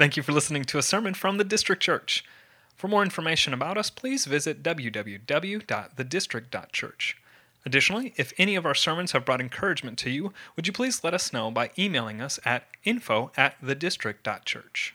Thank you for listening to a sermon from the District Church. For more information about us, please visit www.thedistrict.church. Additionally, if any of our sermons have brought encouragement to you, would you please let us know by emailing us at info at thedistrict.church.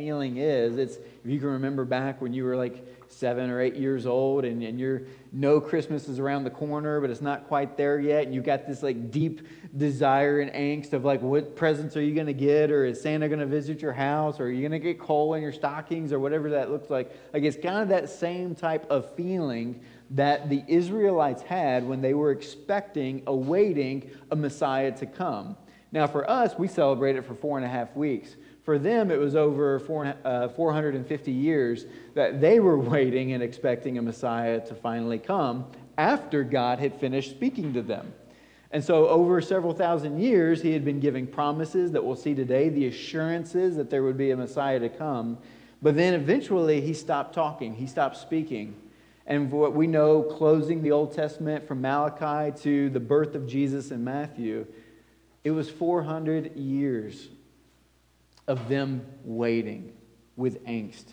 Feeling is, it's if you can remember back when you were like seven or eight years old and, and you're know Christmas is around the corner, but it's not quite there yet, and you've got this like deep desire and angst of like what presents are you gonna get, or is Santa gonna visit your house, or are you gonna get coal in your stockings, or whatever that looks like. Like it's kind of that same type of feeling that the Israelites had when they were expecting, awaiting a Messiah to come. Now, for us, we celebrate it for four and a half weeks. For them, it was over four, uh, 450 years that they were waiting and expecting a Messiah to finally come after God had finished speaking to them. And so, over several thousand years, he had been giving promises that we'll see today, the assurances that there would be a Messiah to come. But then eventually, he stopped talking, he stopped speaking. And what we know, closing the Old Testament from Malachi to the birth of Jesus in Matthew, it was 400 years of them waiting with angst.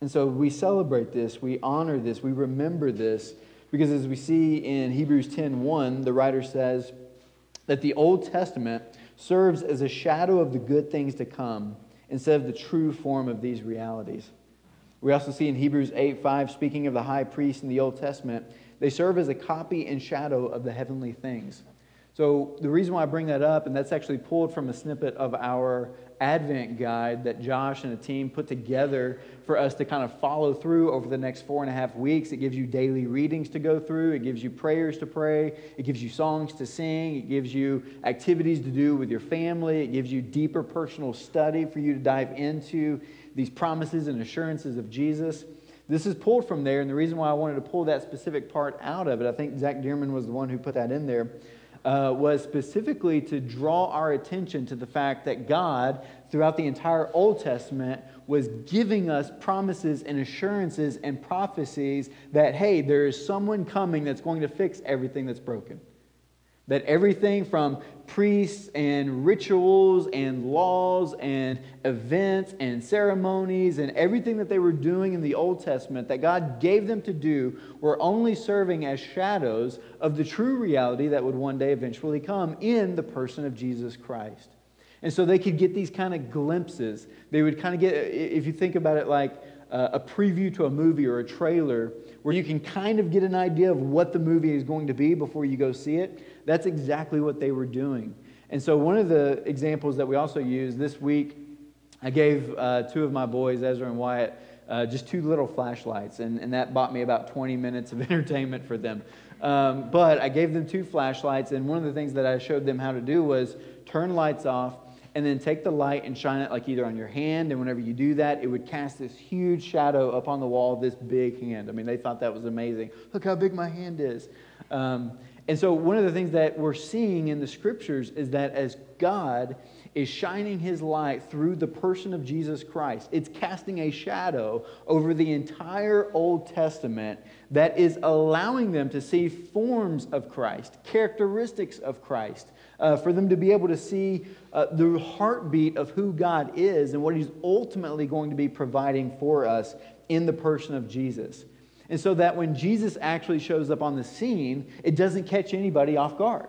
And so we celebrate this, we honor this, we remember this, because as we see in Hebrews 10:1, the writer says that the Old Testament serves as a shadow of the good things to come instead of the true form of these realities. We also see in Hebrews 8:5, speaking of the high priest in the Old Testament, they serve as a copy and shadow of the heavenly things. So, the reason why I bring that up, and that's actually pulled from a snippet of our Advent guide that Josh and a team put together for us to kind of follow through over the next four and a half weeks. It gives you daily readings to go through, it gives you prayers to pray, it gives you songs to sing, it gives you activities to do with your family, it gives you deeper personal study for you to dive into these promises and assurances of Jesus. This is pulled from there, and the reason why I wanted to pull that specific part out of it, I think Zach Dearman was the one who put that in there uh, was specifically to draw our attention to the fact that God, throughout the entire Old Testament, was giving us promises and assurances and prophecies that, hey, there is someone coming that's going to fix everything that's broken. That everything from priests and rituals and laws and events and ceremonies and everything that they were doing in the Old Testament that God gave them to do were only serving as shadows of the true reality that would one day eventually come in the person of Jesus Christ. And so they could get these kind of glimpses. They would kind of get, if you think about it like a preview to a movie or a trailer, where you can kind of get an idea of what the movie is going to be before you go see it. That's exactly what they were doing. And so, one of the examples that we also used this week, I gave uh, two of my boys, Ezra and Wyatt, uh, just two little flashlights, and, and that bought me about 20 minutes of entertainment for them. Um, but I gave them two flashlights, and one of the things that I showed them how to do was turn lights off and then take the light and shine it like either on your hand, and whenever you do that, it would cast this huge shadow up on the wall of this big hand. I mean, they thought that was amazing. Look how big my hand is. Um, and so, one of the things that we're seeing in the scriptures is that as God is shining his light through the person of Jesus Christ, it's casting a shadow over the entire Old Testament that is allowing them to see forms of Christ, characteristics of Christ, uh, for them to be able to see uh, the heartbeat of who God is and what he's ultimately going to be providing for us in the person of Jesus. And so that when Jesus actually shows up on the scene, it doesn't catch anybody off guard.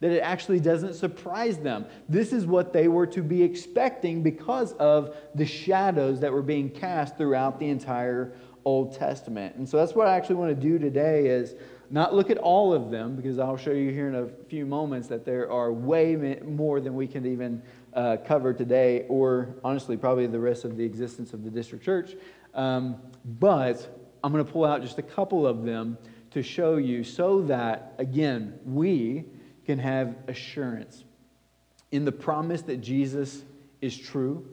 That it actually doesn't surprise them. This is what they were to be expecting because of the shadows that were being cast throughout the entire Old Testament. And so that's what I actually want to do today is not look at all of them because I'll show you here in a few moments that there are way more than we can even uh, cover today, or honestly, probably the rest of the existence of the district church. Um, but I'm going to pull out just a couple of them to show you so that, again, we can have assurance in the promise that Jesus is true,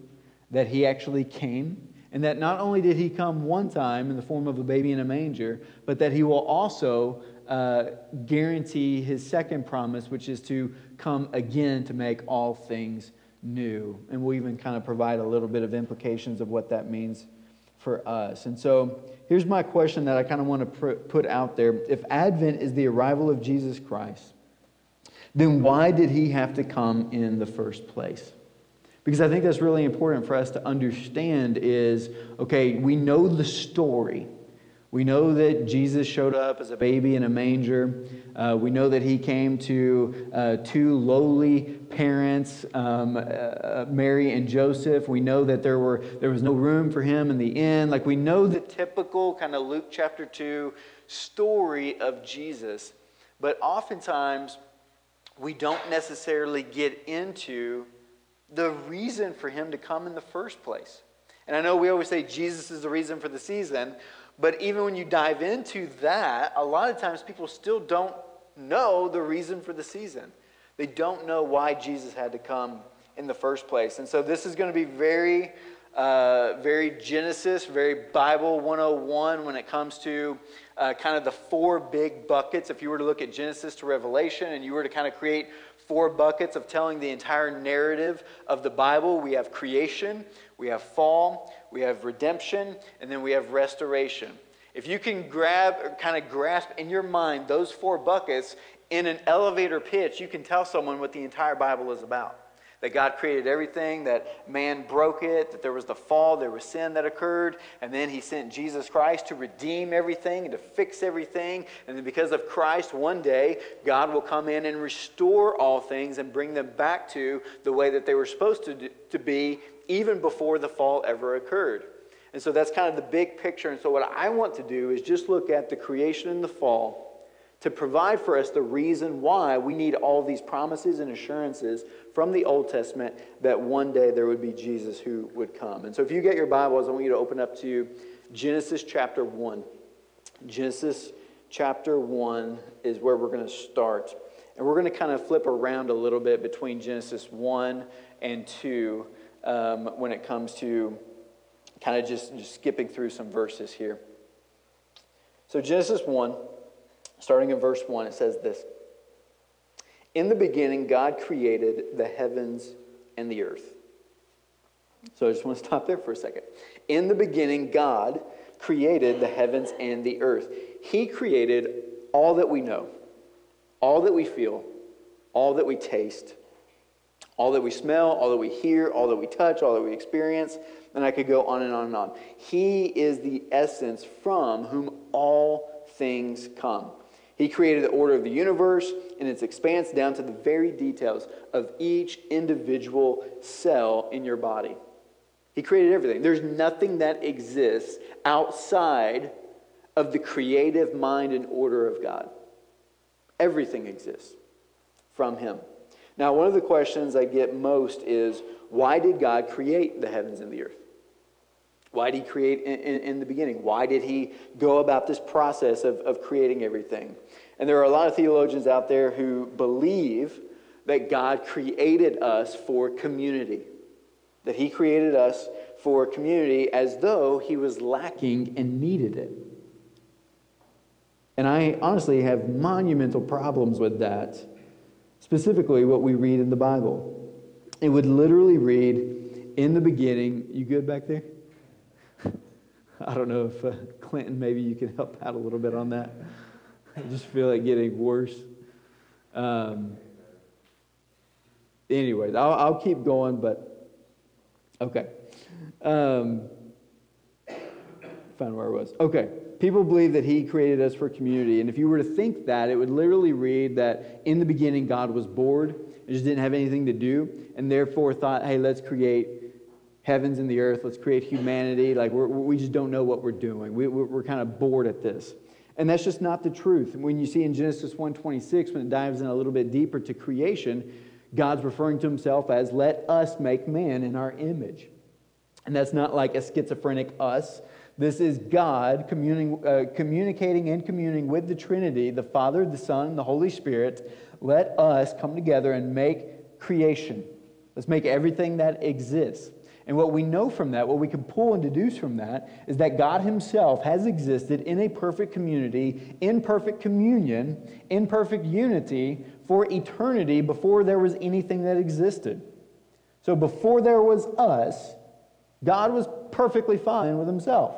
that he actually came, and that not only did he come one time in the form of a baby in a manger, but that he will also uh, guarantee his second promise, which is to come again to make all things new. And we'll even kind of provide a little bit of implications of what that means for us. And so here's my question that I kind of want to put out there. If Advent is the arrival of Jesus Christ, then why did he have to come in the first place? Because I think that's really important for us to understand is okay, we know the story. We know that Jesus showed up as a baby in a manger. Uh, we know that he came to uh, two lowly parents, um, uh, Mary and Joseph. We know that there, were, there was no room for him in the inn. Like we know the typical kind of Luke chapter 2 story of Jesus. But oftentimes, we don't necessarily get into the reason for him to come in the first place. And I know we always say Jesus is the reason for the season, but even when you dive into that, a lot of times people still don't know the reason for the season. They don't know why Jesus had to come in the first place. And so this is going to be very, uh, very Genesis, very Bible 101 when it comes to uh, kind of the four big buckets. If you were to look at Genesis to Revelation and you were to kind of create four buckets of telling the entire narrative of the Bible. We have creation, we have fall, we have redemption, and then we have restoration. If you can grab, kind of grasp in your mind those four buckets in an elevator pitch, you can tell someone what the entire Bible is about that God created everything, that man broke it, that there was the fall, there was sin that occurred, and then he sent Jesus Christ to redeem everything and to fix everything. And then because of Christ, one day, God will come in and restore all things and bring them back to the way that they were supposed to, to be even before the fall ever occurred. And so that's kind of the big picture. And so what I want to do is just look at the creation and the fall to provide for us the reason why we need all these promises and assurances from the Old Testament that one day there would be Jesus who would come. And so if you get your Bibles, I want you to open up to Genesis chapter 1. Genesis chapter 1 is where we're going to start. And we're going to kind of flip around a little bit between Genesis 1 and 2 um, when it comes to kind of just, just skipping through some verses here. So, Genesis 1 starting in verse 1, it says this In the beginning, God created the heavens and the earth. So I just want to stop there for a second. In the beginning, God created the heavens and the earth. He created all that we know, all that we feel, all that we taste, all that we smell, all that we hear, all that we touch, all that we experience, and I could go on and on and on. He is the essence from whom all things come. He created the order of the universe and its expanse down to the very details of each individual cell in your body. He created everything. There's nothing that exists outside of the creative mind and order of God. Everything exists from Him. Now, one of the questions I get most is why did God create the heavens and the earth? Why did he create in, in, in, the beginning? Why did he go about this process of, of creating everything? And there are a lot of theologians out there who believe that God created us for community, that he created us for community as though he was lacking and needed it. And I honestly have monumental problems with that, specifically what we read in the Bible. It would literally read, in the beginning, you good back there? I don't know if uh, Clinton, maybe you can help out a little bit on that. I just feel like getting worse. Um, anyways, I'll, I'll keep going, but okay. Um, find where I was. Okay. People believe that He created us for community. And if you were to think that, it would literally read that in the beginning God was bored and just didn't have anything to do, and therefore thought, hey, let's create heavens and the earth. Let's create humanity. Like, we're, we just don't know what we're doing. We, we're kind of bored at this. And that's just not the truth. When you see in Genesis 1:26, when it dives in a little bit deeper to creation, God's referring to himself as, let us make man in our image. And that's not like a schizophrenic us. This is God communing, uh, communicating and communing with the Trinity, the Father, the Son, the Holy Spirit. Let us come together and make creation. Let's make everything that exists. And what we know from that, what we can pull and deduce from that, is that God Himself has existed in a perfect community, in perfect communion, in perfect unity for eternity before there was anything that existed. So before there was us, God was perfectly fine with Himself.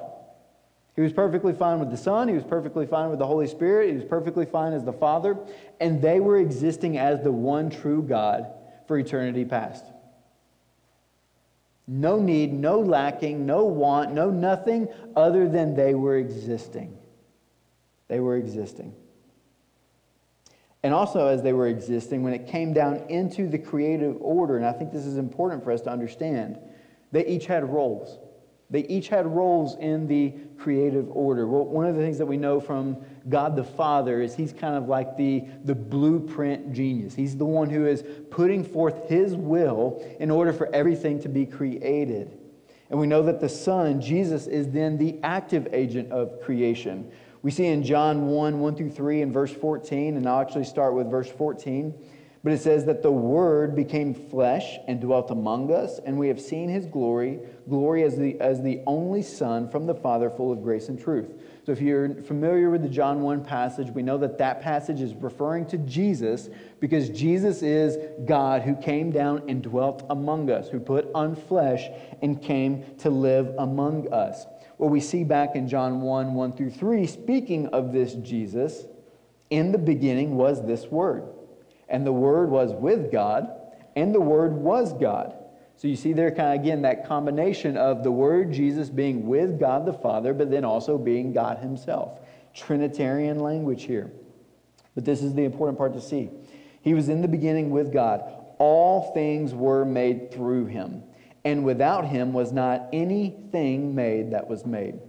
He was perfectly fine with the Son. He was perfectly fine with the Holy Spirit. He was perfectly fine as the Father. And they were existing as the one true God for eternity past. No need, no lacking, no want, no nothing other than they were existing. They were existing. And also, as they were existing, when it came down into the creative order, and I think this is important for us to understand, they each had roles. They each had roles in the creative order. Well, one of the things that we know from God the Father is he's kind of like the, the blueprint genius. He's the one who is putting forth his will in order for everything to be created. And we know that the Son, Jesus, is then the active agent of creation. We see in John 1 1 through 3 and verse 14, and I'll actually start with verse 14. But it says that the Word became flesh and dwelt among us, and we have seen his glory, glory as the, as the only Son from the Father, full of grace and truth. So if you're familiar with the John 1 passage, we know that that passage is referring to Jesus because Jesus is God who came down and dwelt among us, who put on flesh and came to live among us. What we see back in John 1 1 through 3, speaking of this Jesus, in the beginning was this Word and the Word was with God, and the Word was God. So you see there, kind of again, that combination of the Word, Jesus, being with God the Father, but then also being God Himself. Trinitarian language here. But this is the important part to see. He was in the beginning with God. All things were made through Him, and without Him was not anything made that was made.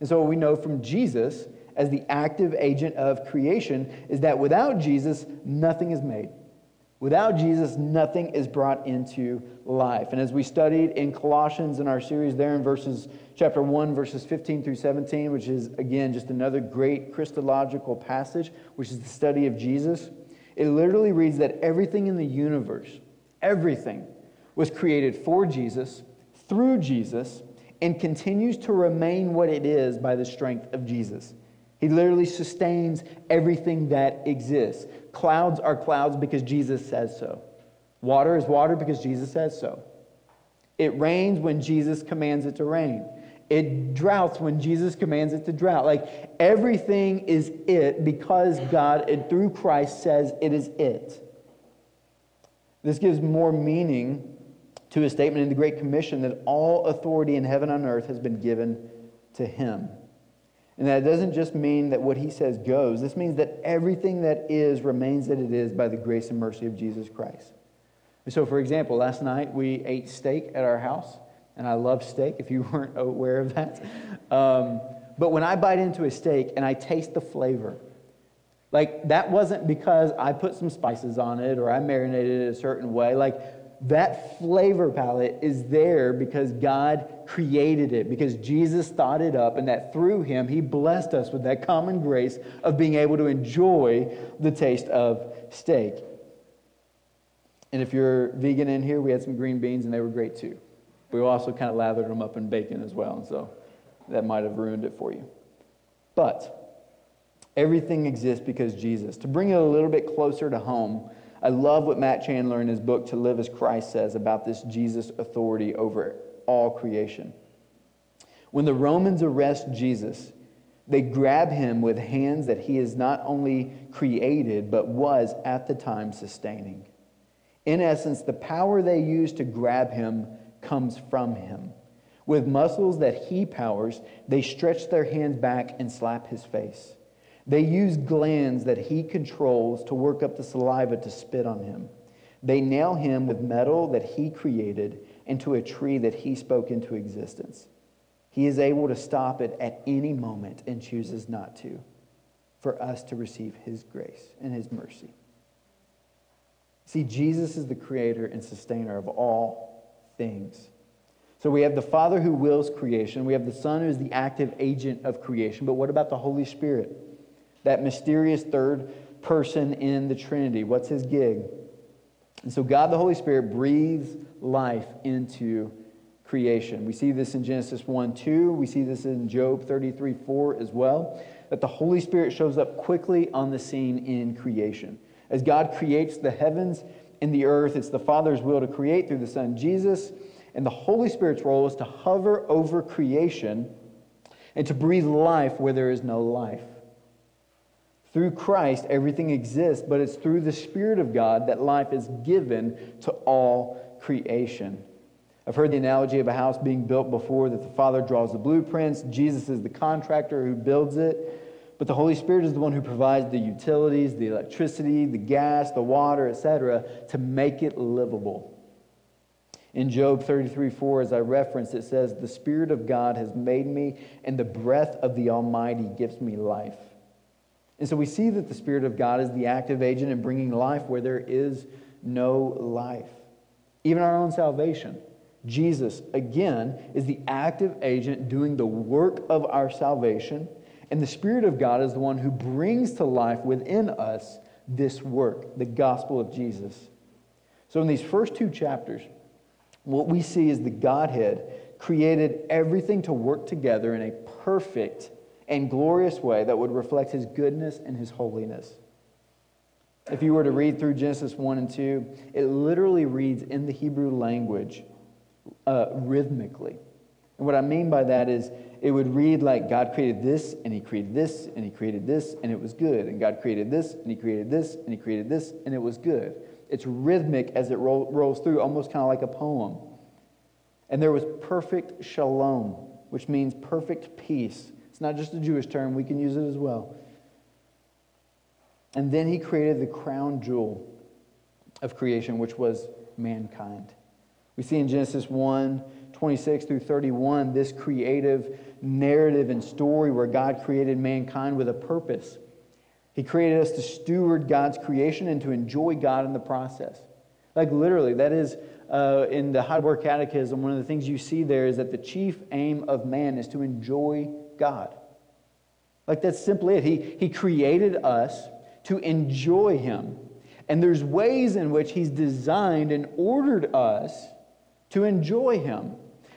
And so we know from Jesus as the active agent of creation is that without Jesus, nothing is made. Without Jesus, nothing is brought into life. And as we studied in Colossians in our series there in verses chapter 1 verses 15 through 17, which is again just another great Christological passage, which is the study of Jesus, it literally reads that everything in the universe, everything was created for Jesus, through Jesus, and continues to remain what it is by the strength of Jesus. He literally sustains everything that exists. Clouds are clouds because Jesus says so. Water is water because Jesus says so. It rains when Jesus commands it to rain. It droughts when Jesus commands it to drought. Like everything is it because God, and through Christ, says it is it. This gives more meaning to a statement in the Great Commission that all authority in heaven and earth has been given to him. And that doesn't just mean that what he says goes. This means that everything that is remains that it is by the grace and mercy of Jesus Christ. So, for example, last night we ate steak at our house, and I love steak if you weren't aware of that. Um, but when I bite into a steak and I taste the flavor, like that wasn't because I put some spices on it or I marinated it a certain way. Like that flavor palette is there because God created it, because Jesus thought it up, and that through Him, He blessed us with that common grace of being able to enjoy the taste of steak. And if you're vegan in here, we had some green beans, and they were great too. We also kind of lathered them up in bacon as well, and so that might have ruined it for you. But everything exists because Jesus. To bring it a little bit closer to home, I love what Matt Chandler in his book To Live Is Christ says about this Jesus authority over all creation. When the Romans arrest Jesus, they grab him with hands that he is not only created, but was at the time sustaining. In essence, the power they use to grab him comes from him. With muscles that he powers, they stretch their hands back and slap his face. They use glands that he controls to work up the saliva to spit on him. They nail him with metal that he created into a tree that he spoke into existence. He is able to stop it at any moment and chooses not to, for us to receive his grace and his mercy. See, Jesus is the creator and sustainer of all things. So we have the Father who wills creation, we have the Son who is the active agent of creation, but what about the Holy Spirit? That mysterious third person in the Trinity. What's his gig? And so God the Holy Spirit breathes life into creation. We see this in Genesis 1 2. We see this in Job 33 4 as well. That the Holy Spirit shows up quickly on the scene in creation. As God creates the heavens and the earth, it's the Father's will to create through the Son Jesus. And the Holy Spirit's role is to hover over creation and to breathe life where there is no life. Through Christ, everything exists, but it's through the Spirit of God that life is given to all creation. I've heard the analogy of a house being built before that the Father draws the blueprints, Jesus is the contractor who builds it, but the Holy Spirit is the one who provides the utilities, the electricity, the gas, the water, etc., to make it livable. In Job 33 4, as I referenced, it says, The Spirit of God has made me, and the breath of the Almighty gives me life. And so we see that the Spirit of God is the active agent in bringing life where there is no life. Even our own salvation. Jesus, again, is the active agent doing the work of our salvation, and the Spirit of God is the one who brings to life within us this work, the gospel of Jesus. So, in these first two chapters, what we see is the Godhead created everything to work together in a perfect and glorious way that would reflect His goodness and His holiness. If you were to read through Genesis 1 and 2, it literally reads in the Hebrew language uh, rhythmically. And what I mean by that is it would read like God created this, and He created this, and He created this, and it was good. And God created this, and He created this, and He created this, and it was good. It's rhythmic as it roll, rolls through, almost kind of like a poem. And there was perfect shalom, which means perfect peace. It's not just a Jewish term, we can use it as well. And then He created the crown jewel of creation, which was mankind. We see in Genesis 1 26 through 31 this creative narrative and story where God created mankind with a purpose. He created us to steward God's creation and to enjoy God in the process. Like literally, that is uh, in the Heidelberg Catechism, one of the things you see there is that the chief aim of man is to enjoy God. Like that's simply it. He, he created us to enjoy Him. And there's ways in which He's designed and ordered us to enjoy Him.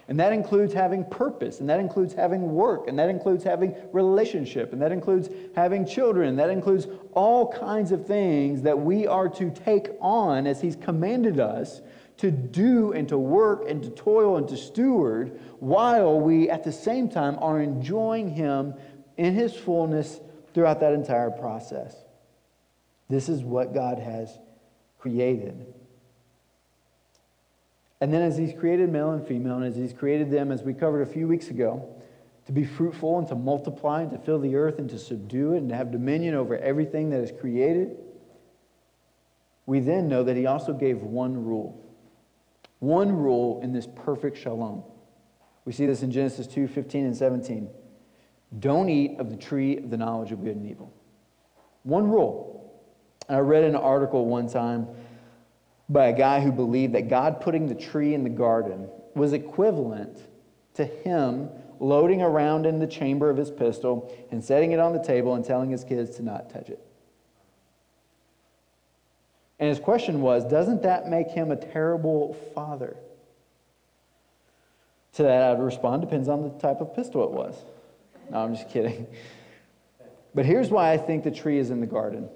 And that includes having purpose, and that includes having work, and that includes having relationship, and that includes having children, and that includes all kinds of things that we are to take on as He's commanded us to do and to work and to toil and to steward while we at the same time are enjoying Him in His fullness throughout that entire process. This is what God has created. And then, as He's created male and female, and as He's created them, as we covered a few weeks ago, to be fruitful and to multiply and to fill the earth and to subdue it and to have dominion over everything that is created, we then know that He also gave one rule. One rule in this perfect shalom. We see this in Genesis 2 15 and 17. Don't eat of the tree of the knowledge of good and evil. One rule. And I read an article one time by a guy who believed that God putting the tree in the garden was equivalent to him loading around in the chamber of his pistol and setting it on the table and telling his kids to not touch it. And his question was Doesn't that make him a terrible father? To that, I would respond depends on the type of pistol it was. No, I'm just kidding. But here's why I think the tree is in the garden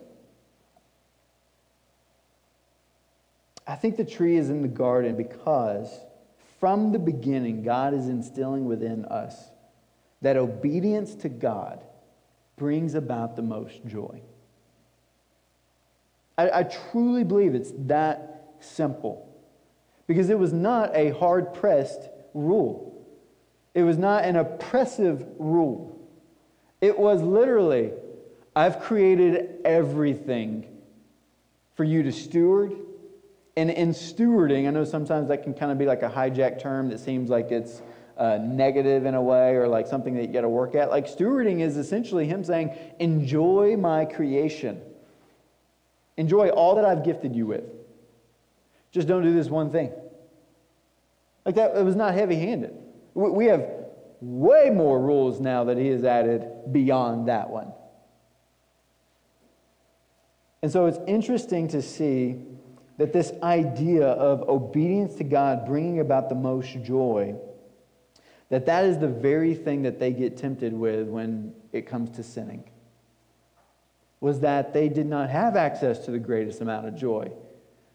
I think the tree is in the garden because from the beginning, God is instilling within us that obedience to God brings about the most joy. I, I truly believe it's that simple because it was not a hard pressed rule, it was not an oppressive rule. It was literally, I've created everything for you to steward and in stewarding, I know sometimes that can kind of be like a hijack term that seems like it's uh, negative in a way or like something that you got to work at. Like stewarding is essentially Him saying, enjoy my creation, enjoy all that I've gifted you with. Just don't do this one thing. Like that, it was not heavy handed. We have way more rules now that He has added beyond that one. And so it's interesting to see that this idea of obedience to God bringing about the most joy, that that is the very thing that they get tempted with when it comes to sinning. Was that they did not have access to the greatest amount of joy,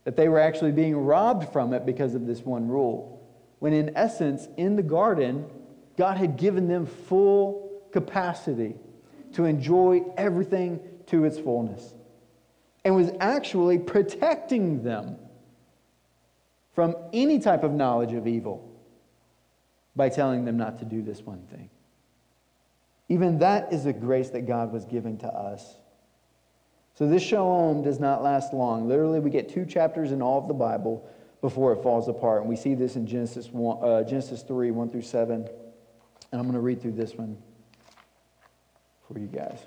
that they were actually being robbed from it because of this one rule. When in essence, in the garden, God had given them full capacity to enjoy everything to its fullness and was actually protecting them from any type of knowledge of evil. by telling them not to do this one thing. Even that is a grace that God was giving to us. So this shalom does not last long. Literally, we get two chapters in all of the Bible before it falls apart. And we see this in Genesis, 1, uh, Genesis 3 1 through 7. And I'm going to read through this one for you guys.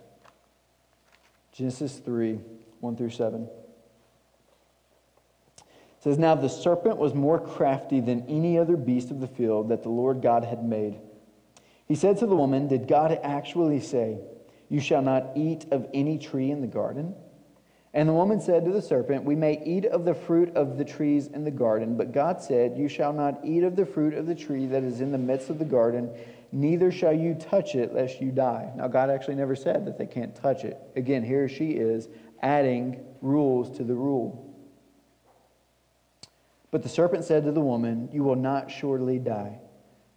Genesis 3 1 through 7. It says, Now the serpent was more crafty than any other beast of the field that the Lord God had made. He said to the woman, Did God actually say, You shall not eat of any tree in the garden? And the woman said to the serpent, We may eat of the fruit of the trees in the garden, but God said, You shall not eat of the fruit of the tree that is in the midst of the garden, neither shall you touch it, lest you die. Now, God actually never said that they can't touch it. Again, here she is adding rules to the rule. But the serpent said to the woman, You will not surely die.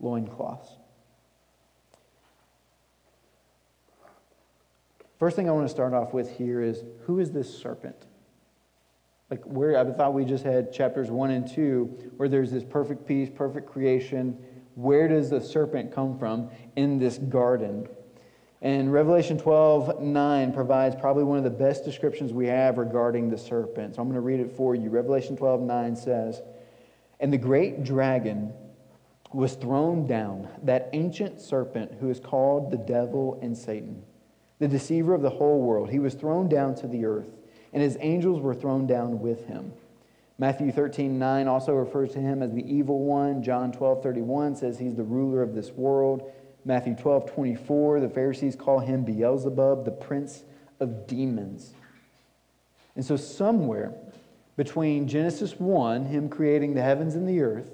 loincloths. First thing I want to start off with here is who is this serpent? Like where I thought we just had chapters one and two, where there's this perfect peace, perfect creation. Where does the serpent come from in this garden? And Revelation 12, 9 provides probably one of the best descriptions we have regarding the serpent. So I'm going to read it for you. Revelation 12, 9 says, And the great dragon was thrown down, that ancient serpent who is called the devil and Satan the deceiver of the whole world. He was thrown down to the earth, and his angels were thrown down with him. Matthew 13, 9 also refers to him as the evil one. John 12, 31 says he's the ruler of this world. Matthew 12, 24, the Pharisees call him Beelzebub, the prince of demons. And so, somewhere between Genesis 1, him creating the heavens and the earth,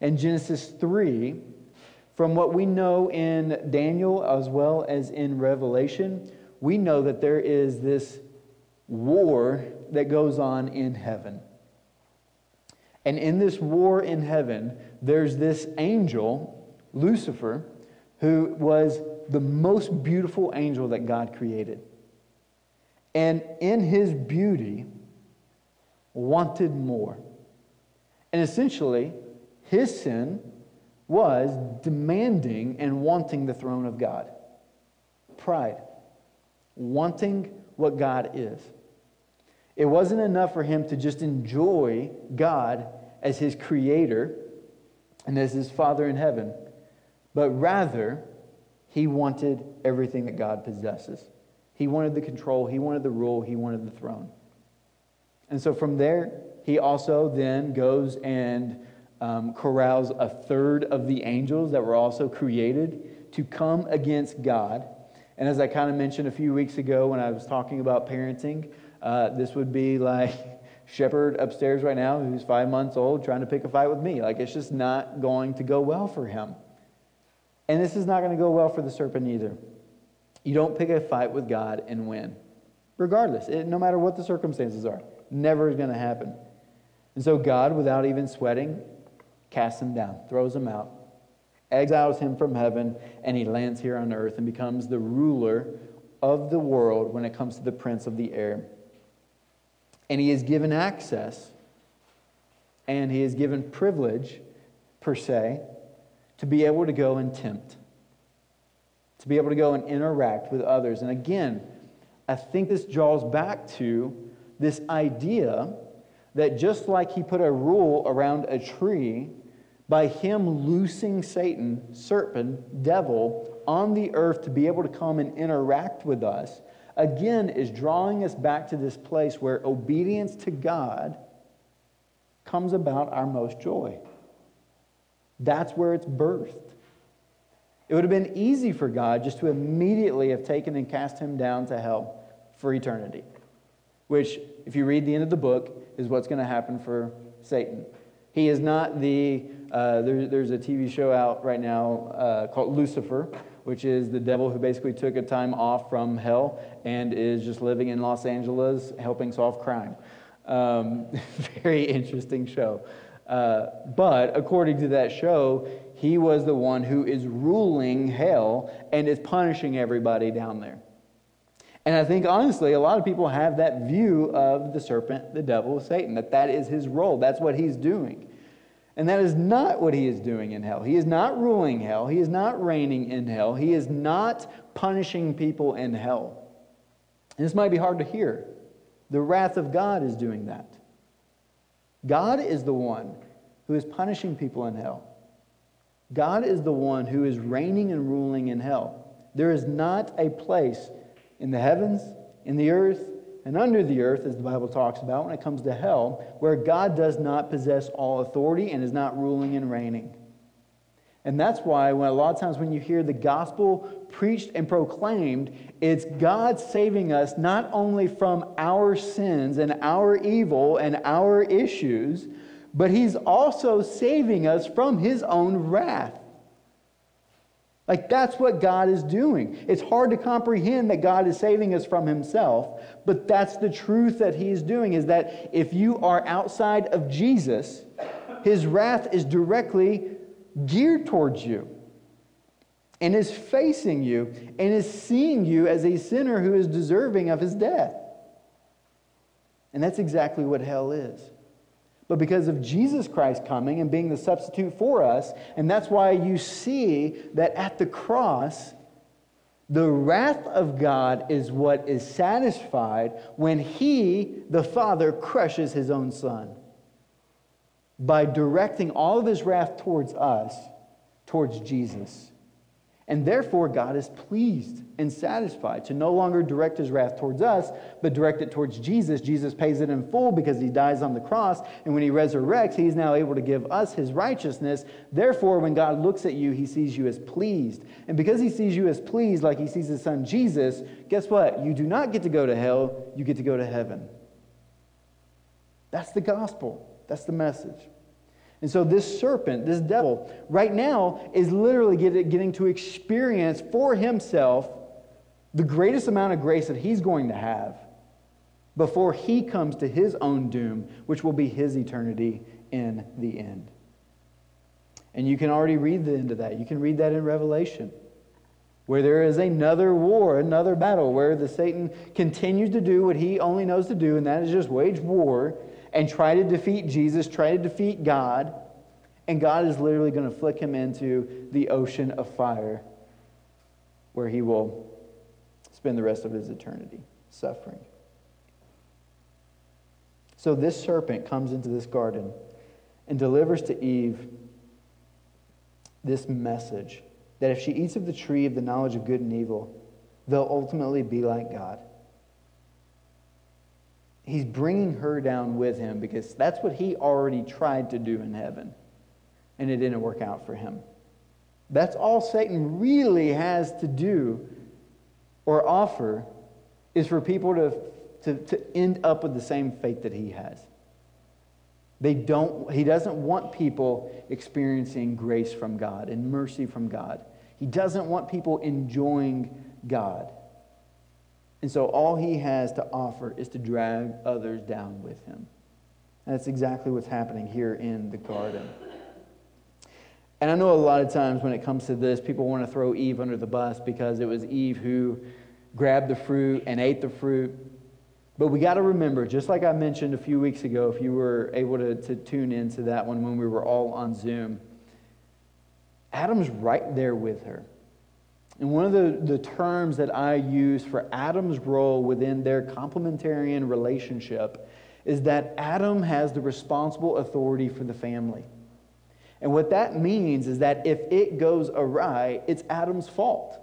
and Genesis 3, from what we know in Daniel as well as in Revelation, we know that there is this war that goes on in heaven. And in this war in heaven, there's this angel, Lucifer, who was the most beautiful angel that God created. And in his beauty, wanted more. And essentially, his sin was demanding and wanting the throne of God. Pride. Wanting what God is. It wasn't enough for him to just enjoy God as his creator and as his father in heaven, but rather, he wanted everything that God possesses. He wanted the control, he wanted the rule, he wanted the throne. And so from there, he also then goes and um, corrals a third of the angels that were also created to come against God. And as I kind of mentioned a few weeks ago when I was talking about parenting, uh, this would be like Shepherd upstairs right now, who's five months old, trying to pick a fight with me. Like it's just not going to go well for him. And this is not going to go well for the serpent either. You don't pick a fight with God and win, regardless, it, no matter what the circumstances are. Never is going to happen. And so, God, without even sweating, casts him down, throws him out, exiles him from heaven, and he lands here on earth and becomes the ruler of the world when it comes to the prince of the air. And he is given access and he is given privilege, per se, to be able to go and tempt, to be able to go and interact with others. And again, I think this draws back to this idea that just like he put a rule around a tree by him loosing Satan, serpent, devil, on the earth to be able to come and interact with us, again is drawing us back to this place where obedience to God comes about our most joy. That's where it's birthed. It would have been easy for God just to immediately have taken and cast him down to hell for eternity, which, if you read the end of the book, is what's going to happen for Satan. He is not the Uh, there, there's a TV show out right now uh, called Lucifer, which is the devil who basically took a time off from hell and is just living in Los Angeles helping solve crime. Um, very interesting show. Uh, but according to that show, he was the one who is ruling hell and is punishing everybody down there. And I think honestly, a lot of people have that view of the serpent, the devil, Satan, that that is his role. That's what he's doing. And that is not what he is doing in hell. He is not ruling hell. He is not reigning in hell. He is not punishing people in hell. And this might be hard to hear. The wrath of God is doing that. God is the one who is punishing people in hell. God is the one who is reigning and ruling in hell. There is not a place in the heavens, in the earth, and under the earth, as the Bible talks about when it comes to hell, where God does not possess all authority and is not ruling and reigning. And that's why when a lot of times when you hear the gospel preached and proclaimed, it's God saving us not only from our sins and our evil and our issues, but he's also saving us from his own wrath. Like, that's what God is doing. It's hard to comprehend that God is saving us from himself, but that's the truth that he's doing is that if you are outside of Jesus, his wrath is directly geared towards you and is facing you and is seeing you as a sinner who is deserving of his death. And that's exactly what hell is but because of Jesus Christ coming and being the substitute for us. And that's why you see that at the cross, the wrath of God is what is satisfied when He, the Father, crushes His own Son by directing all of His wrath towards us, towards Jesus. And therefore, God is pleased and satisfied to no longer direct his wrath towards us, but direct it towards Jesus. Jesus pays it in full because he dies on the cross. And when he resurrects, he's now able to give us his righteousness. Therefore, when God looks at you, he sees you as pleased. And because he sees you as pleased, like he sees his son Jesus, guess what? You do not get to go to hell, you get to go to heaven. That's the gospel, that's the message. And so, this serpent, this devil, right now is literally getting to experience for himself the greatest amount of grace that he's going to have before he comes to his own doom, which will be his eternity in the end. And you can already read the end of that. You can read that in Revelation, where there is another war, another battle, where the Satan continues to do what he only knows to do, and that is just wage war and try to defeat Jesus, try to defeat God, and God is literally going to flick him into the ocean of fire where he will spend the rest of his eternity suffering. So this serpent comes into this garden and delivers to Eve this message that if she eats of the tree of the knowledge of good and evil, they'll ultimately be like God he's bringing her down with him because that's what he already tried to do in heaven, and it didn't work out for him. That's all Satan really has to do or offer is for people to, to, to end up with the same fate that he has. They don't, he doesn't want people experiencing grace from God and mercy from God. He doesn't want people enjoying God. And so all he has to offer is to drag others down with him. And that's exactly what's happening here in the garden. And I know a lot of times when it comes to this, people want to throw Eve under the bus because it was Eve who grabbed the fruit and ate the fruit. But we got to remember, just like I mentioned a few weeks ago, if you were able to, to tune into that one when we were all on Zoom, Adam's right there with her. And one of the, the terms that I use for Adam's role within their complementarian relationship is that Adam has the responsible authority for the family. And what that means is that if it goes awry, it's Adam's fault.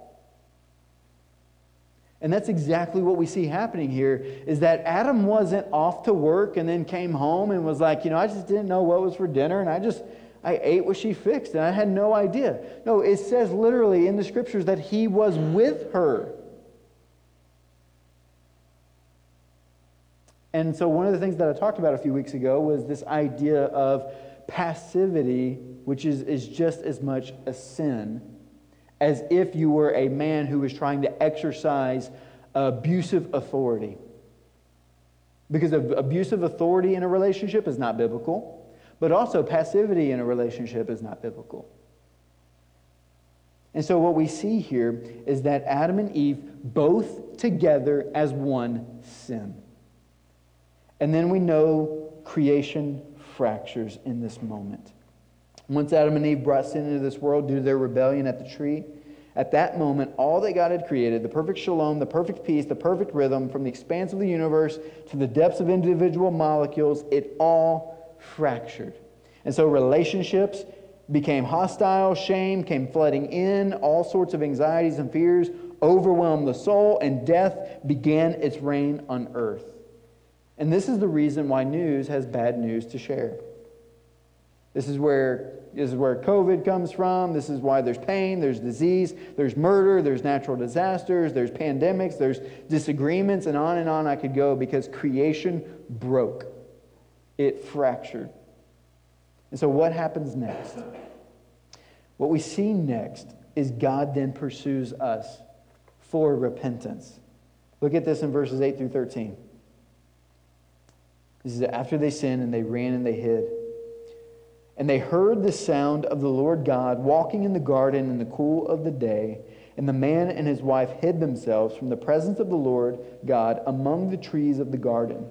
And that's exactly what we see happening here is that Adam wasn't off to work and then came home and was like, you know, I just didn't know what was for dinner and I just I ate what she fixed and I had no idea. No, it says literally in the scriptures that he was with her. And so, one of the things that I talked about a few weeks ago was this idea of passivity, which is, is just as much a sin as if you were a man who was trying to exercise abusive authority. Because abusive authority in a relationship is not biblical, but also passivity in a relationship is not biblical. And so, what we see here is that Adam and Eve both together as one sin. And then we know creation fractures in this moment. Once Adam and Eve brought sin into this world due to their rebellion at the tree, at that moment, all that God had created, the perfect shalom, the perfect peace, the perfect rhythm, from the expanse of the universe to the depths of individual molecules, it all fractured. And so relationships became hostile, shame came flooding in, all sorts of anxieties and fears overwhelmed the soul, and death began its reign on earth. And this is the reason why news has bad news to share. This is where this is where COVID comes from. This is why there's pain, there's disease, there's murder, there's natural disasters, there's pandemics, there's disagreements, and on and on I could go because creation broke. It fractured. And so, what happens next? What we see next is God then pursues us for repentance. Look at this in verses 8 through 13. This is after they sinned and they ran and they hid. And they heard the sound of the Lord God walking in the garden in the cool of the day. And the man and his wife hid themselves from the presence of the Lord God among the trees of the garden.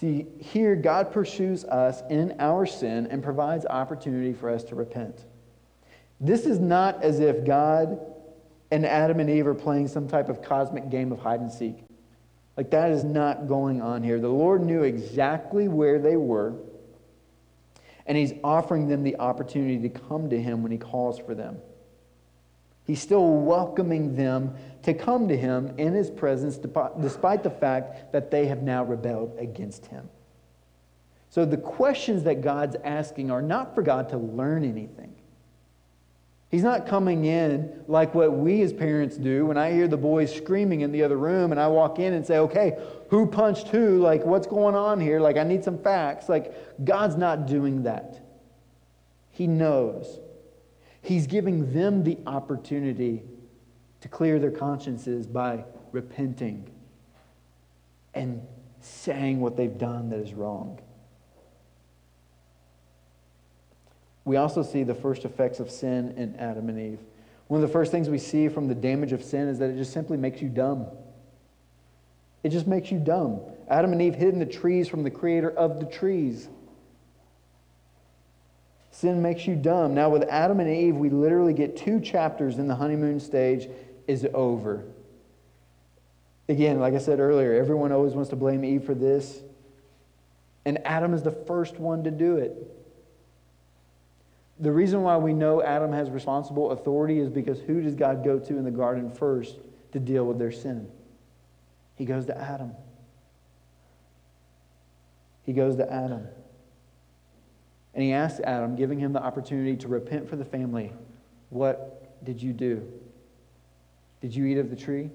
See, here God pursues us in our sin and provides opportunity for us to repent. This is not as if God and Adam and Eve are playing some type of cosmic game of hide and seek. Like that is not going on here. The Lord knew exactly where they were, and He's offering them the opportunity to come to Him when He calls for them. He's still welcoming them to come to Him in His presence, despite the fact that they have now rebelled against Him. So the questions that God's asking are not for God to learn anything. He's not coming in like what we as parents do when I hear the boys screaming in the other room and I walk in and say, okay, who punched who? Like, what's going on here? Like, I need some facts. Like, God's not doing that. He knows. He's giving them the opportunity to clear their consciences by repenting and saying what they've done that is wrong. We also see the first effects of sin in Adam and Eve. One of the first things we see from the damage of sin is that it just simply makes you dumb. It just makes you dumb. Adam and Eve hid in the trees from the creator of the trees. Sin makes you dumb. Now, with Adam and Eve, we literally get two chapters in the honeymoon stage is over. Again, like I said earlier, everyone always wants to blame Eve for this. And Adam is the first one to do it. The reason why we know Adam has responsible authority is because who does God go to in the garden first to deal with their sin? He goes to Adam. He goes to Adam. And he asks Adam, giving him the opportunity to repent for the family, What did you do? Did you eat of the tree?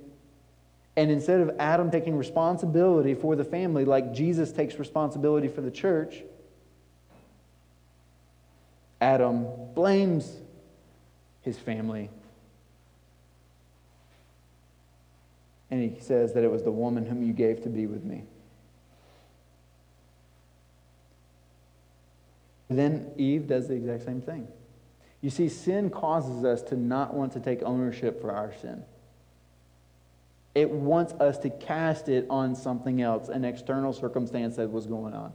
And instead of Adam taking responsibility for the family, like Jesus takes responsibility for the church, Adam blames his family. And he says that it was the woman whom you gave to be with me. Then Eve does the exact same thing. You see, sin causes us to not want to take ownership for our sin. It wants us to cast it on something else, an external circumstance that was going on.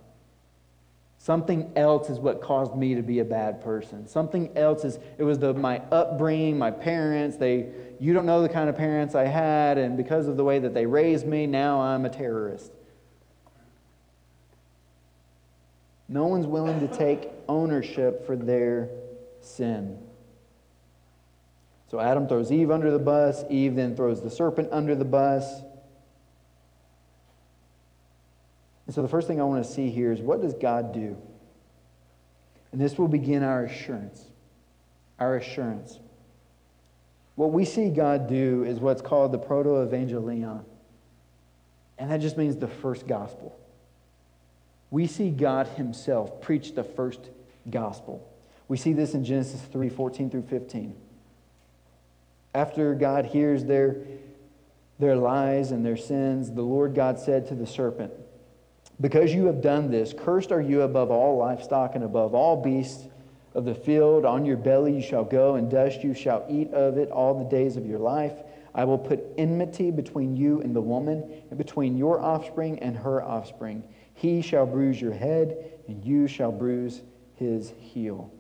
Something else is what caused me to be a bad person. Something else is, it was the, my upbringing, my parents. They, you don't know the kind of parents I had, and because of the way that they raised me, now I'm a terrorist. No one's willing to take ownership for their sin. So Adam throws Eve under the bus. Eve then throws the serpent under the bus. And so the first thing I want to see here is what does God do? And this will begin our assurance. Our assurance. What we see God do is what's called the proto evangelion. And that just means the first gospel. We see God Himself preach the first gospel. We see this in Genesis 3 14 through 15. After God hears their, their lies and their sins, the Lord God said to the serpent, Because you have done this, cursed are you above all livestock and above all beasts of the field. On your belly you shall go, and dust you shall eat of it all the days of your life. I will put enmity between you and the woman, and between your offspring and her offspring. He shall bruise your head, and you shall bruise his heel.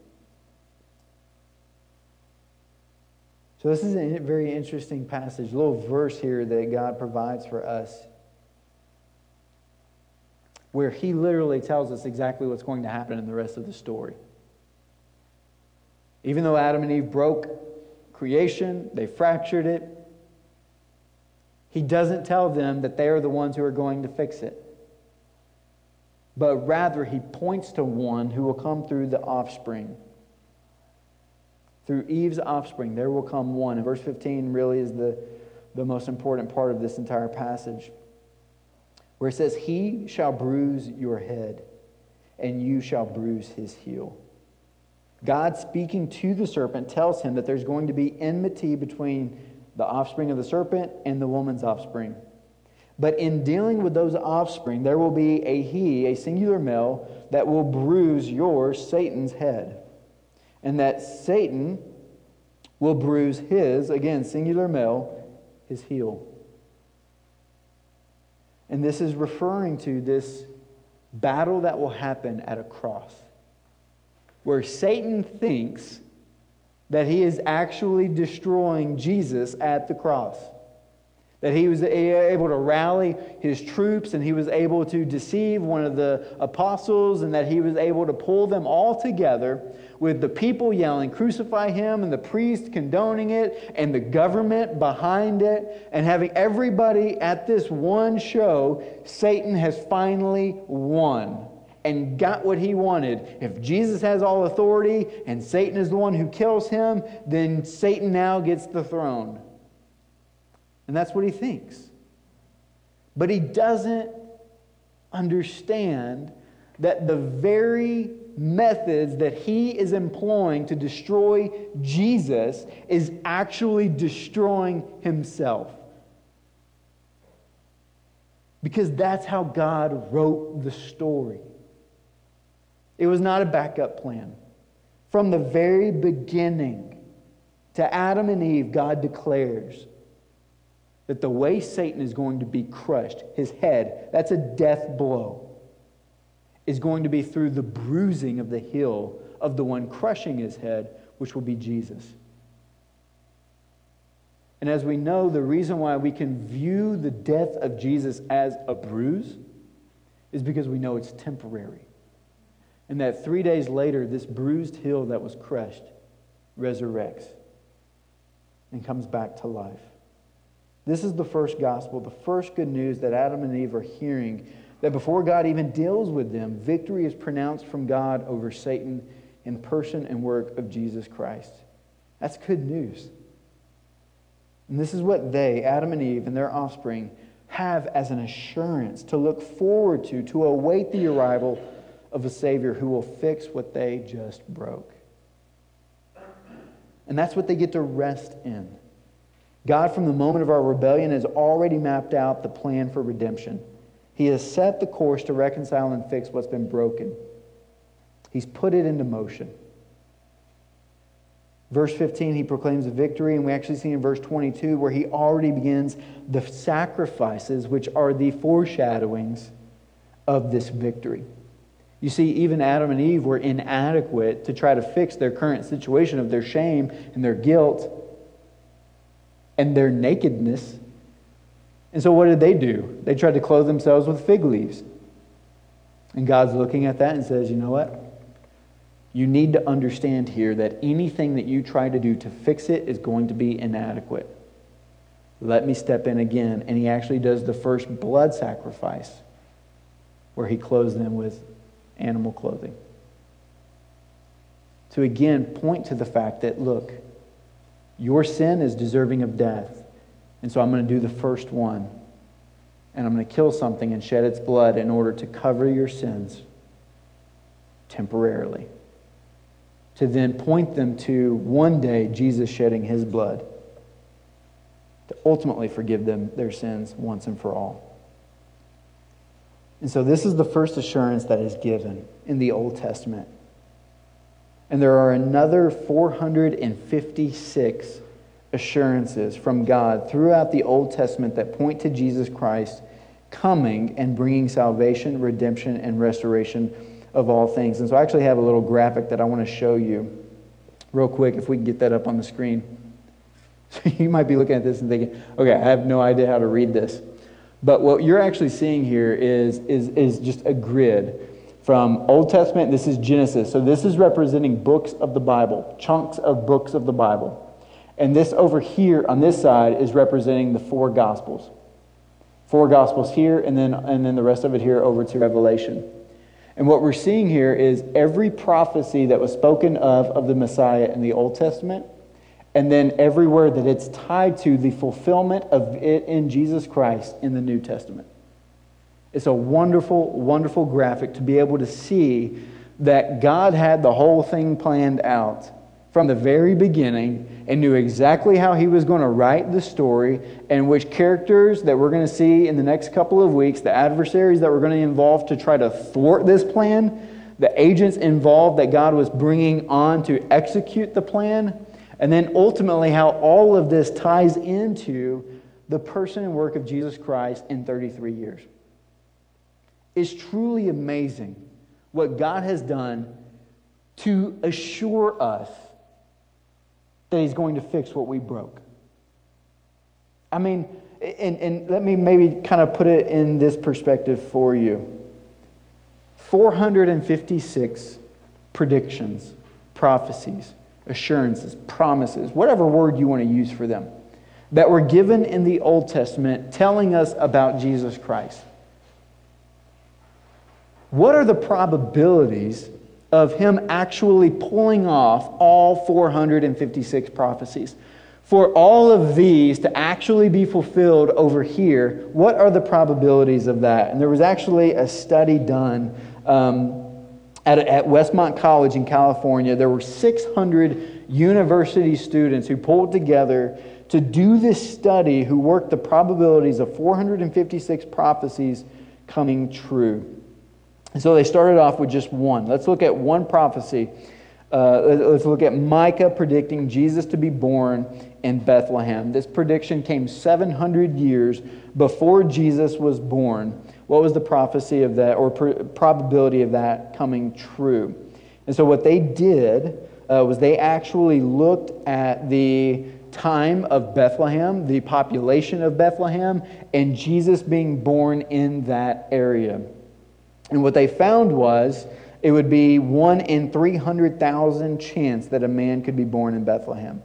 So, this is a very interesting passage, a little verse here that God provides for us, where He literally tells us exactly what's going to happen in the rest of the story. Even though Adam and Eve broke creation, they fractured it, He doesn't tell them that they are the ones who are going to fix it. But rather, He points to one who will come through the offspring through Eve's offspring, there will come one. And verse 15 really is the, the most important part of this entire passage, where it says, He shall bruise your head, and you shall bruise his heel. God, speaking to the serpent, tells him that there's going to be enmity between the offspring of the serpent and the woman's offspring. But in dealing with those offspring, there will be a he, a singular male, that will bruise your, Satan's head and that Satan will bruise his, again, singular male, his heel. And this is referring to this battle that will happen at a cross, where Satan thinks that he is actually destroying Jesus at the cross that he was able to rally his troops and he was able to deceive one of the apostles and that he was able to pull them all together with the people yelling, Crucify him, and the priest condoning it, and the government behind it, and having everybody at this one show, Satan has finally won and got what he wanted. If Jesus has all authority and Satan is the one who kills him, then Satan now gets the throne. And that's what he thinks. But he doesn't understand that the very methods that he is employing to destroy Jesus is actually destroying himself. Because that's how God wrote the story. It was not a backup plan. From the very beginning to Adam and Eve, God declares that the way Satan is going to be crushed, his head, that's a death blow, is going to be through the bruising of the heel of the one crushing his head, which will be Jesus. And as we know, the reason why we can view the death of Jesus as a bruise is because we know it's temporary. And that three days later, this bruised heel that was crushed resurrects and comes back to life. This is the first gospel, the first good news that Adam and Eve are hearing that before God even deals with them, victory is pronounced from God over Satan in person and work of Jesus Christ. That's good news. And this is what they, Adam and Eve, and their offspring, have as an assurance to look forward to, to await the arrival of a Savior who will fix what they just broke. And that's what they get to rest in. God, from the moment of our rebellion, has already mapped out the plan for redemption. He has set the course to reconcile and fix what's been broken. He's put it into motion. Verse 15, he proclaims a victory, and we actually see in verse 22 where he already begins the sacrifices, which are the foreshadowings of this victory. You see, even Adam and Eve were inadequate to try to fix their current situation of their shame and their guilt and their nakedness. And so, what did they do? They tried to clothe themselves with fig leaves. And God's looking at that and says, You know what? you need to understand here that anything that you try to do to fix it is going to be inadequate. Let me step in again. And he actually does the first blood sacrifice where he clothes them with animal clothing. To again point to the fact that, look, your sin is deserving of death. And so I'm going to do the first one. And I'm going to kill something and shed its blood in order to cover your sins temporarily. To then point them to one day Jesus shedding his blood to ultimately forgive them their sins once and for all. And so, this is the first assurance that is given in the Old Testament. And there are another 456 assurances from God throughout the Old Testament that point to Jesus Christ coming and bringing salvation, redemption, and restoration of all things. And so, I actually have a little graphic that I want to show you real quick, if we can get that up on the screen. So, you might be looking at this and thinking, okay, I have no idea how to read this. But what you're actually seeing here is, is, is just a grid from Old Testament. This is Genesis. So this is representing books of the Bible, chunks of books of the Bible. And this over here on this side is representing the four Gospels. Four Gospels here, and then, and then the rest of it here over to Revelation. And what we're seeing here is every prophecy that was spoken of of the Messiah in the Old Testament and then everywhere that it's tied to the fulfillment of it in Jesus Christ in the New Testament. It's a wonderful, wonderful graphic to be able to see that God had the whole thing planned out from the very beginning and knew exactly how he was going to write the story and which characters that we're going to see in the next couple of weeks, the adversaries that we're going to involve to try to thwart this plan, the agents involved that God was bringing on to execute the plan and then ultimately, how all of this ties into the person and work of Jesus Christ in 33 years. It's truly amazing what God has done to assure us that He's going to fix what we broke. I mean, and, and let me maybe kind of put it in this perspective for you 456 predictions, prophecies assurances, promises, whatever word you want to use for them, that were given in the Old Testament telling us about Jesus Christ. What are the probabilities of him actually pulling off all 456 prophecies? For all of these to actually be fulfilled over here, what are the probabilities of that? And there was actually a study done um, at, at Westmont College in California, there were 600 university students who pulled together to do this study who worked the probabilities of 456 prophecies coming true. So they started off with just one. Let's look at one prophecy. Uh, let's look at Micah predicting Jesus to be born in Bethlehem. This prediction came 700 years before Jesus was born. What was the prophecy of that, or pr- probability of that coming true? And so, what they did uh, was they actually looked at the time of Bethlehem, the population of Bethlehem, and Jesus being born in that area. And what they found was it would be one in 300,000 chance that a man could be born in Bethlehem.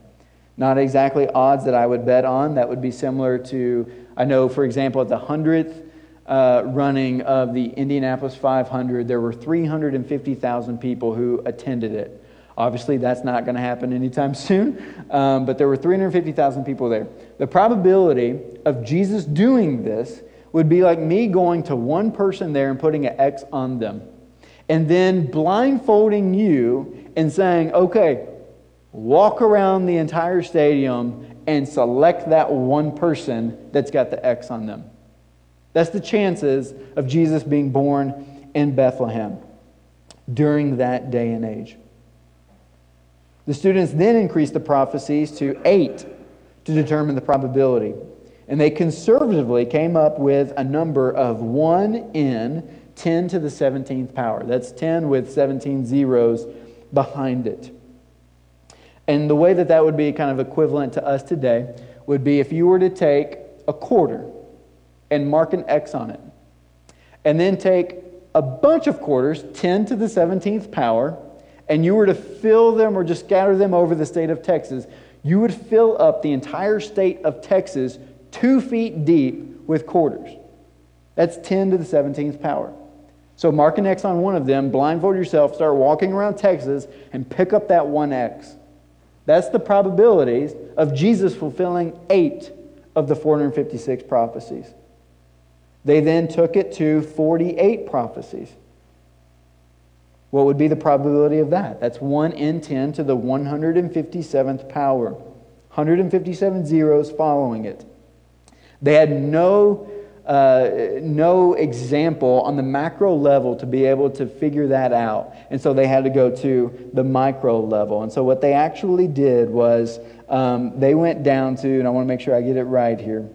Not exactly odds that I would bet on. That would be similar to, I know, for example, at the 100th uh, running of the Indianapolis 500, there were 350,000 people who attended it. Obviously, that's not going to happen anytime soon, um, but there were 350,000 people there. The probability of Jesus doing this would be like me going to one person there and putting an X on them, and then blindfolding you and saying, okay, walk around the entire stadium and select that one person that's got the X on them. That's the chances of Jesus being born in Bethlehem during that day and age. The students then increased the prophecies to eight to determine the probability. And they conservatively came up with a number of 1 in 10 to the 17th power. That's 10 with 17 zeros behind it. And the way that that would be kind of equivalent to us today would be if you were to take a quarter and mark an X on it. And then take a bunch of quarters, 10 to the 17th power, and you were to fill them or just scatter them over the state of Texas, you would fill up the entire state of Texas two feet deep with quarters. That's 10 to the 17th power. So mark an X on one of them, blindfold yourself, start walking around Texas, and pick up that one X. That's the probabilities of Jesus fulfilling eight of the 456 prophecies. They then took it to 48 prophecies. What would be the probability of that? That's 1 in 10 to the 157th power. 157 zeros following it. They had no, uh, no example on the macro level to be able to figure that out. And so they had to go to the micro level. And so what they actually did was um, they went down to, and I want to make sure I get it right here.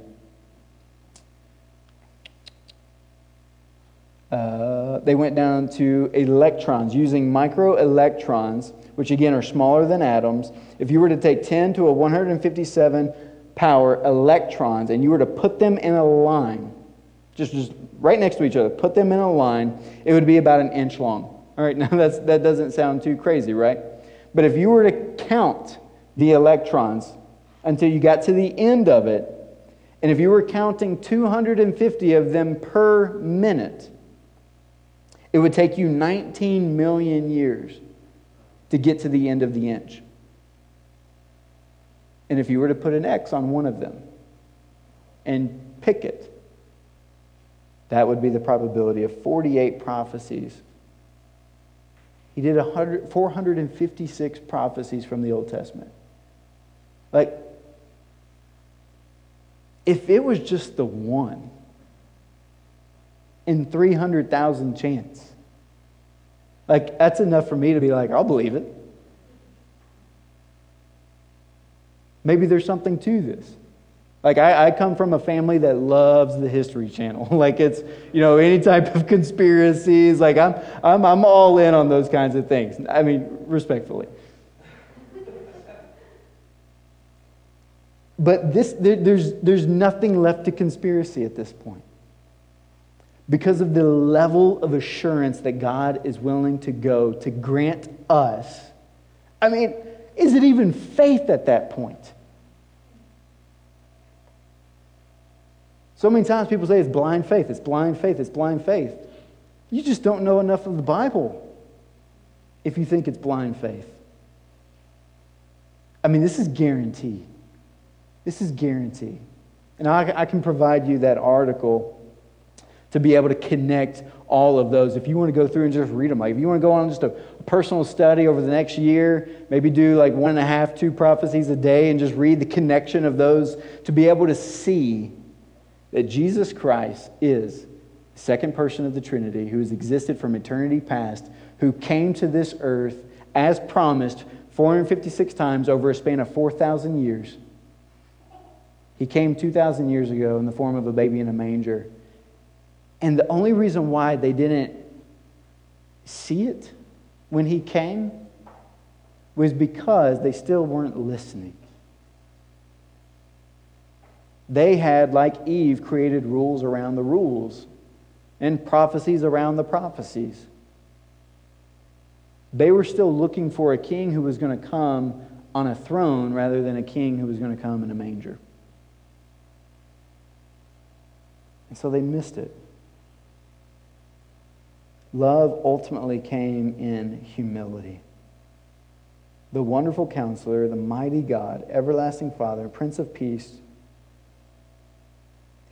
Uh, they went down to electrons, using microelectrons, which again are smaller than atoms. If you were to take 10 to a 157 power electrons and you were to put them in a line, just, just right next to each other, put them in a line, it would be about an inch long. All right, now that's, that doesn't sound too crazy, right? But if you were to count the electrons until you got to the end of it, and if you were counting 250 of them per minute, it would take you 19 million years to get to the end of the inch. And if you were to put an X on one of them and pick it, that would be the probability of 48 prophecies. He did 100, 456 prophecies from the Old Testament. Like, if it was just the one, in 300,000 chance. Like, that's enough for me to be like, I'll believe it. Maybe there's something to this. Like, I, I, come from a family that loves the History Channel. like, it's, you know, any type of conspiracies. Like, I'm, I'm, I'm all in on those kinds of things. I mean, respectfully. But this, there, there's, there's nothing left to conspiracy at this point because of the level of assurance that God is willing to go to grant us. I mean, is it even faith at that point? So many times people say it's blind faith, it's blind faith, it's blind faith. You just don't know enough of the Bible if you think it's blind faith. I mean, this is guarantee. This is guarantee. And I, I can provide you that article to be able to connect all of those. If you want to go through and just read them, like if you want to go on just a personal study over the next year, maybe do like one and a half, two prophecies a day and just read the connection of those to be able to see that Jesus Christ is the second person of the Trinity who has existed from eternity past, who came to this earth as promised 456 times over a span of 4,000 years. He came 2,000 years ago in the form of a baby in a manger and the only reason why they didn't see it when he came was because they still weren't listening. They had, like Eve, created rules around the rules and prophecies around the prophecies. They were still looking for a king who was going to come on a throne rather than a king who was going to come in a manger. And so they missed it. Love ultimately came in humility. The wonderful counselor, the mighty God, everlasting Father, Prince of Peace,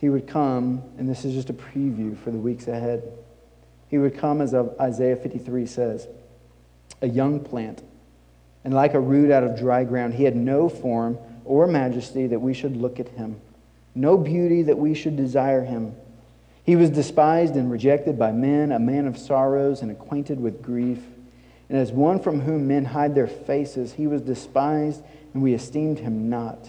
he would come, and this is just a preview for the weeks ahead. He would come, as Isaiah 53 says, a young plant, and like a root out of dry ground. He had no form or majesty that we should look at him, no beauty that we should desire him. He was despised and rejected by men, a man of sorrows and acquainted with grief. And as one from whom men hide their faces, he was despised, and we esteemed him not.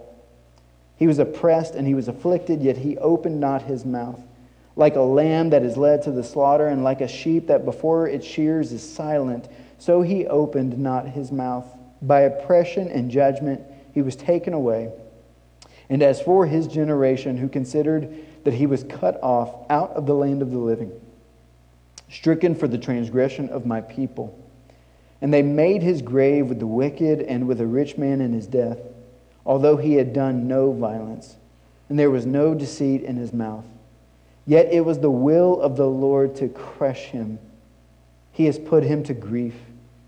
He was oppressed and he was afflicted, yet he opened not his mouth. Like a lamb that is led to the slaughter, and like a sheep that before its shears is silent, so he opened not his mouth. By oppression and judgment he was taken away. And as for his generation, who considered that he was cut off out of the land of the living, stricken for the transgression of my people. And they made his grave with the wicked and with a rich man in his death, although he had done no violence, and there was no deceit in his mouth. Yet it was the will of the Lord to crush him. He has put him to grief.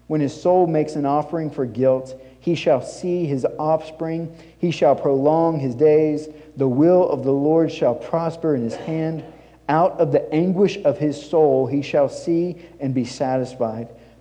When his soul makes an offering for guilt, he shall see his offspring. He shall prolong his days. The will of the Lord shall prosper in his hand. Out of the anguish of his soul he shall see and be satisfied.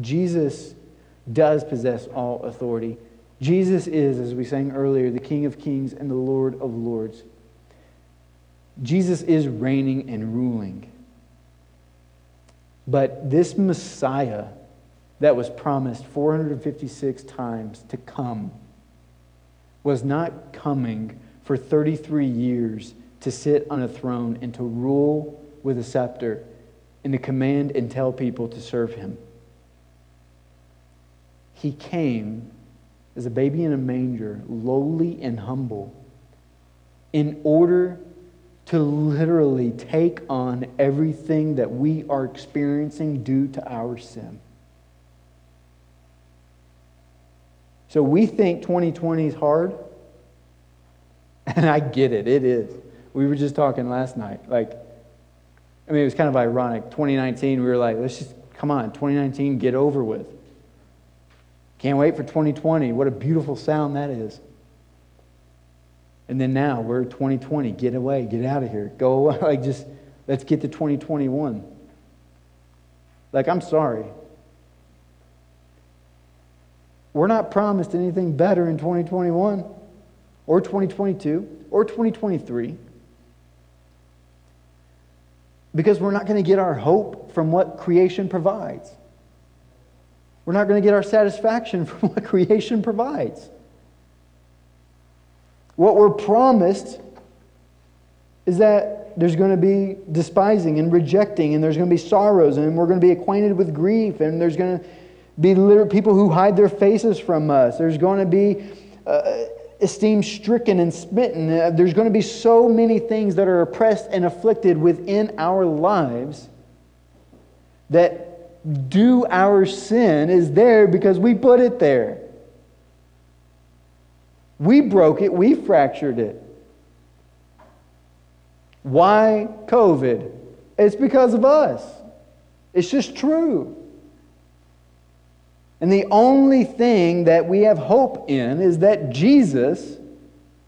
Jesus does possess all authority. Jesus is, as we sang earlier, the King of kings and the Lord of lords. Jesus is reigning and ruling. But this Messiah that was promised 456 times to come was not coming for 33 years to sit on a throne and to rule with a scepter and to command and tell people to serve him. He came as a baby in a manger, lowly and humble, in order to literally take on everything that we are experiencing due to our sin. So we think 2020 is hard, and I get it, it is. We were just talking last night. Like, I mean, it was kind of ironic. 2019, we were like, let's just, come on, 2019, get over with. Can't wait for 2020. What a beautiful sound that is. And then now we're 2020. Get away, get out of here. Go away. Like, just let's get to 2021. Like, I'm sorry. We're not promised anything better in 2021 or 2022 or 2023 because we're not going to get our hope from what creation provides. We're not going to get our satisfaction from what creation provides. What we're promised is that there's going to be despising and rejecting, and there's going to be sorrows, and we're going to be acquainted with grief, and there's going to be people who hide their faces from us. There's going to be uh, esteemed stricken and smitten. Uh, there's going to be so many things that are oppressed and afflicted within our lives that do our sin is there because we put it there. We broke it, we fractured it. Why COVID? It's because of us. It's just true. And the only thing that we have hope in is that Jesus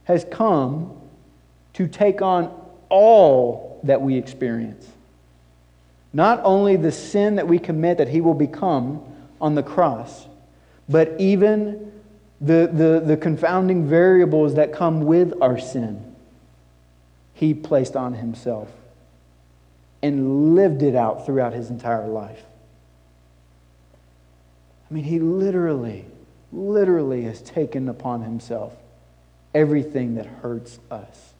has come to take on all that we experience. Not only the sin that we commit that he will become on the cross, but even the, the, the confounding variables that come with our sin, he placed on himself and lived it out throughout his entire life. I mean, he literally, literally has taken upon himself everything that hurts us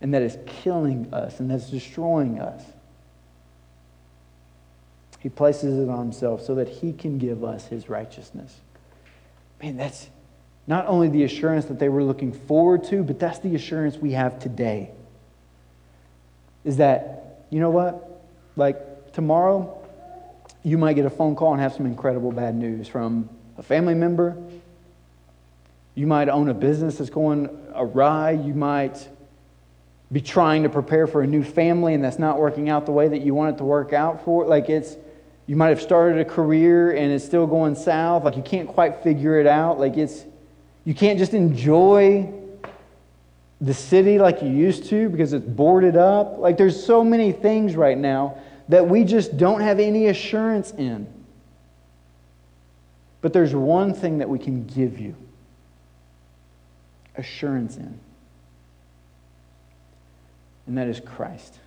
and that is killing us and that's destroying us. He places it on himself so that he can give us his righteousness. Man, that's not only the assurance that they were looking forward to, but that's the assurance we have today. Is that, you know what? Like tomorrow, you might get a phone call and have some incredible bad news from a family member. You might own a business that's going awry. You might be trying to prepare for a new family and that's not working out the way that you want it to work out for. Like it's You might have started a career and it's still going south. Like you can't quite figure it out. Like it's, you can't just enjoy the city like you used to because it's boarded up. Like there's so many things right now that we just don't have any assurance in. But there's one thing that we can give you assurance in, and that is Christ.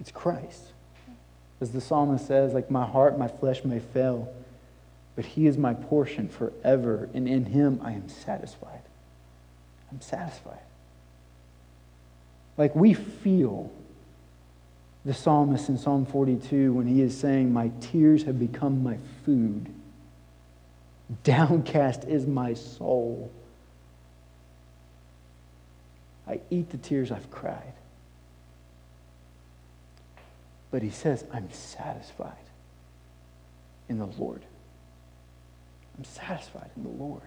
It's Christ. As the psalmist says, like, my heart, my flesh may fail, but he is my portion forever, and in him I am satisfied. I'm satisfied. Like, we feel the psalmist in Psalm 42 when he is saying, My tears have become my food. Downcast is my soul. I eat the tears I've cried. But he says, I'm satisfied in the Lord. I'm satisfied in the Lord.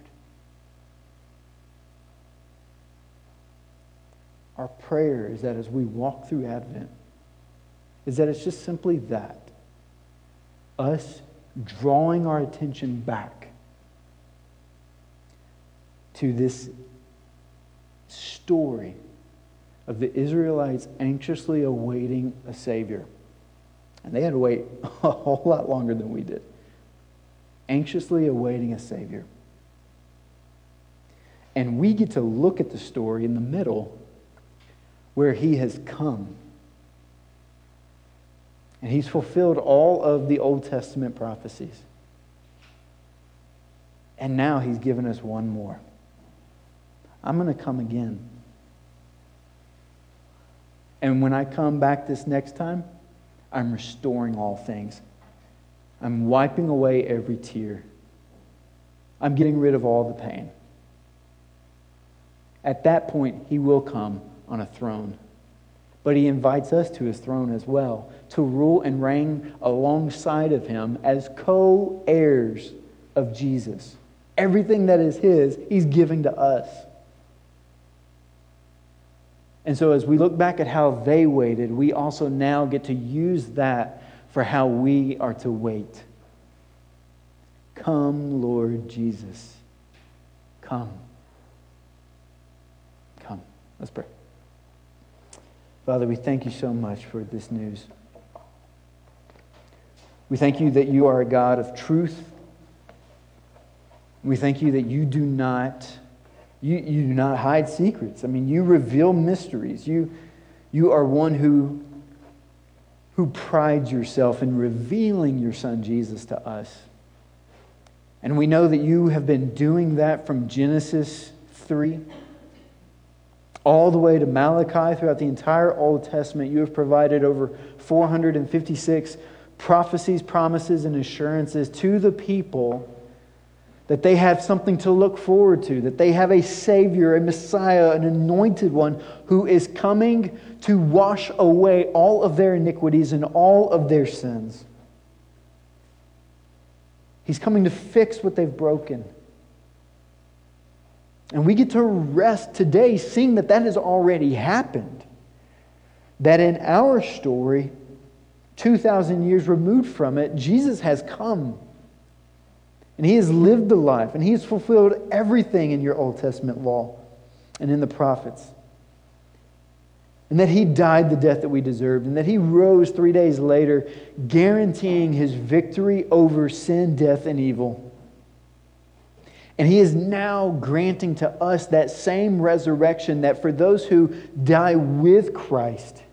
Our prayer is that as we walk through Advent, is that it's just simply that us drawing our attention back to this story of the Israelites anxiously awaiting a Savior. And they had to wait a whole lot longer than we did. Anxiously awaiting a Savior. And we get to look at the story in the middle where He has come. And He's fulfilled all of the Old Testament prophecies. And now He's given us one more. I'm going to come again. And when I come back this next time, I'm restoring all things. I'm wiping away every tear. I'm getting rid of all the pain. At that point, he will come on a throne. But he invites us to his throne as well, to rule and reign alongside of him as co heirs of Jesus. Everything that is his, he's giving to us. And so, as we look back at how they waited, we also now get to use that for how we are to wait. Come, Lord Jesus. Come. Come. Let's pray. Father, we thank you so much for this news. We thank you that you are a God of truth. We thank you that you do not you, you do not hide secrets. I mean, you reveal mysteries. You, you are one who, who prides yourself in revealing your son Jesus to us. And we know that you have been doing that from Genesis 3 all the way to Malachi throughout the entire Old Testament. You have provided over 456 prophecies, promises, and assurances to the people that they have something to look forward to, that they have a Savior, a Messiah, an anointed one who is coming to wash away all of their iniquities and all of their sins. He's coming to fix what they've broken. And we get to rest today seeing that that has already happened. That in our story, 2,000 years removed from it, Jesus has come and he has lived the life, and he has fulfilled everything in your Old Testament law and in the prophets. And that he died the death that we deserved, and that he rose three days later, guaranteeing his victory over sin, death, and evil. And he is now granting to us that same resurrection that for those who die with Christ,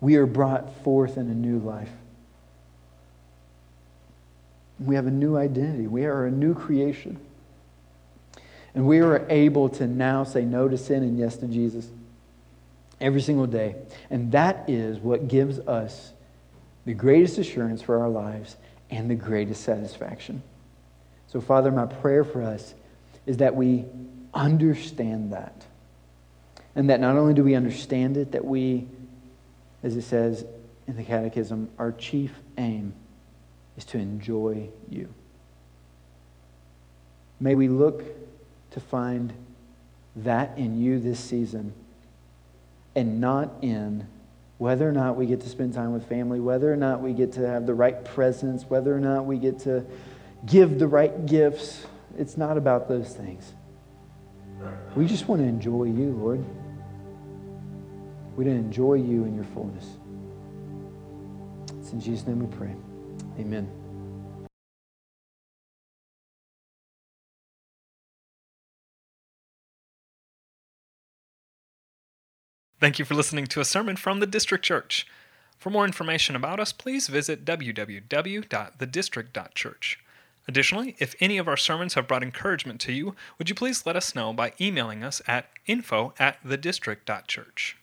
we are brought forth in a new life. We have a new identity. We are a new creation. And we are able to now say no to sin and yes to Jesus every single day. And that is what gives us the greatest assurance for our lives and the greatest satisfaction. So, Father, my prayer for us is that we understand that. And that not only do we understand it, that we, as it says in the Catechism, our chief aim is to enjoy you. May we look to find that in you this season and not in whether or not we get to spend time with family, whether or not we get to have the right presents, whether or not we get to give the right gifts. It's not about those things. We just want to enjoy you, Lord. We want to enjoy you in your fullness. It's in Jesus' name we pray. Amen. Thank you for listening to a sermon from the District Church. For more information about us, please visit www.thedistrict.church. Additionally, if any of our sermons have brought encouragement to you, would you please let us know by emailing us at info at thedistrict.church.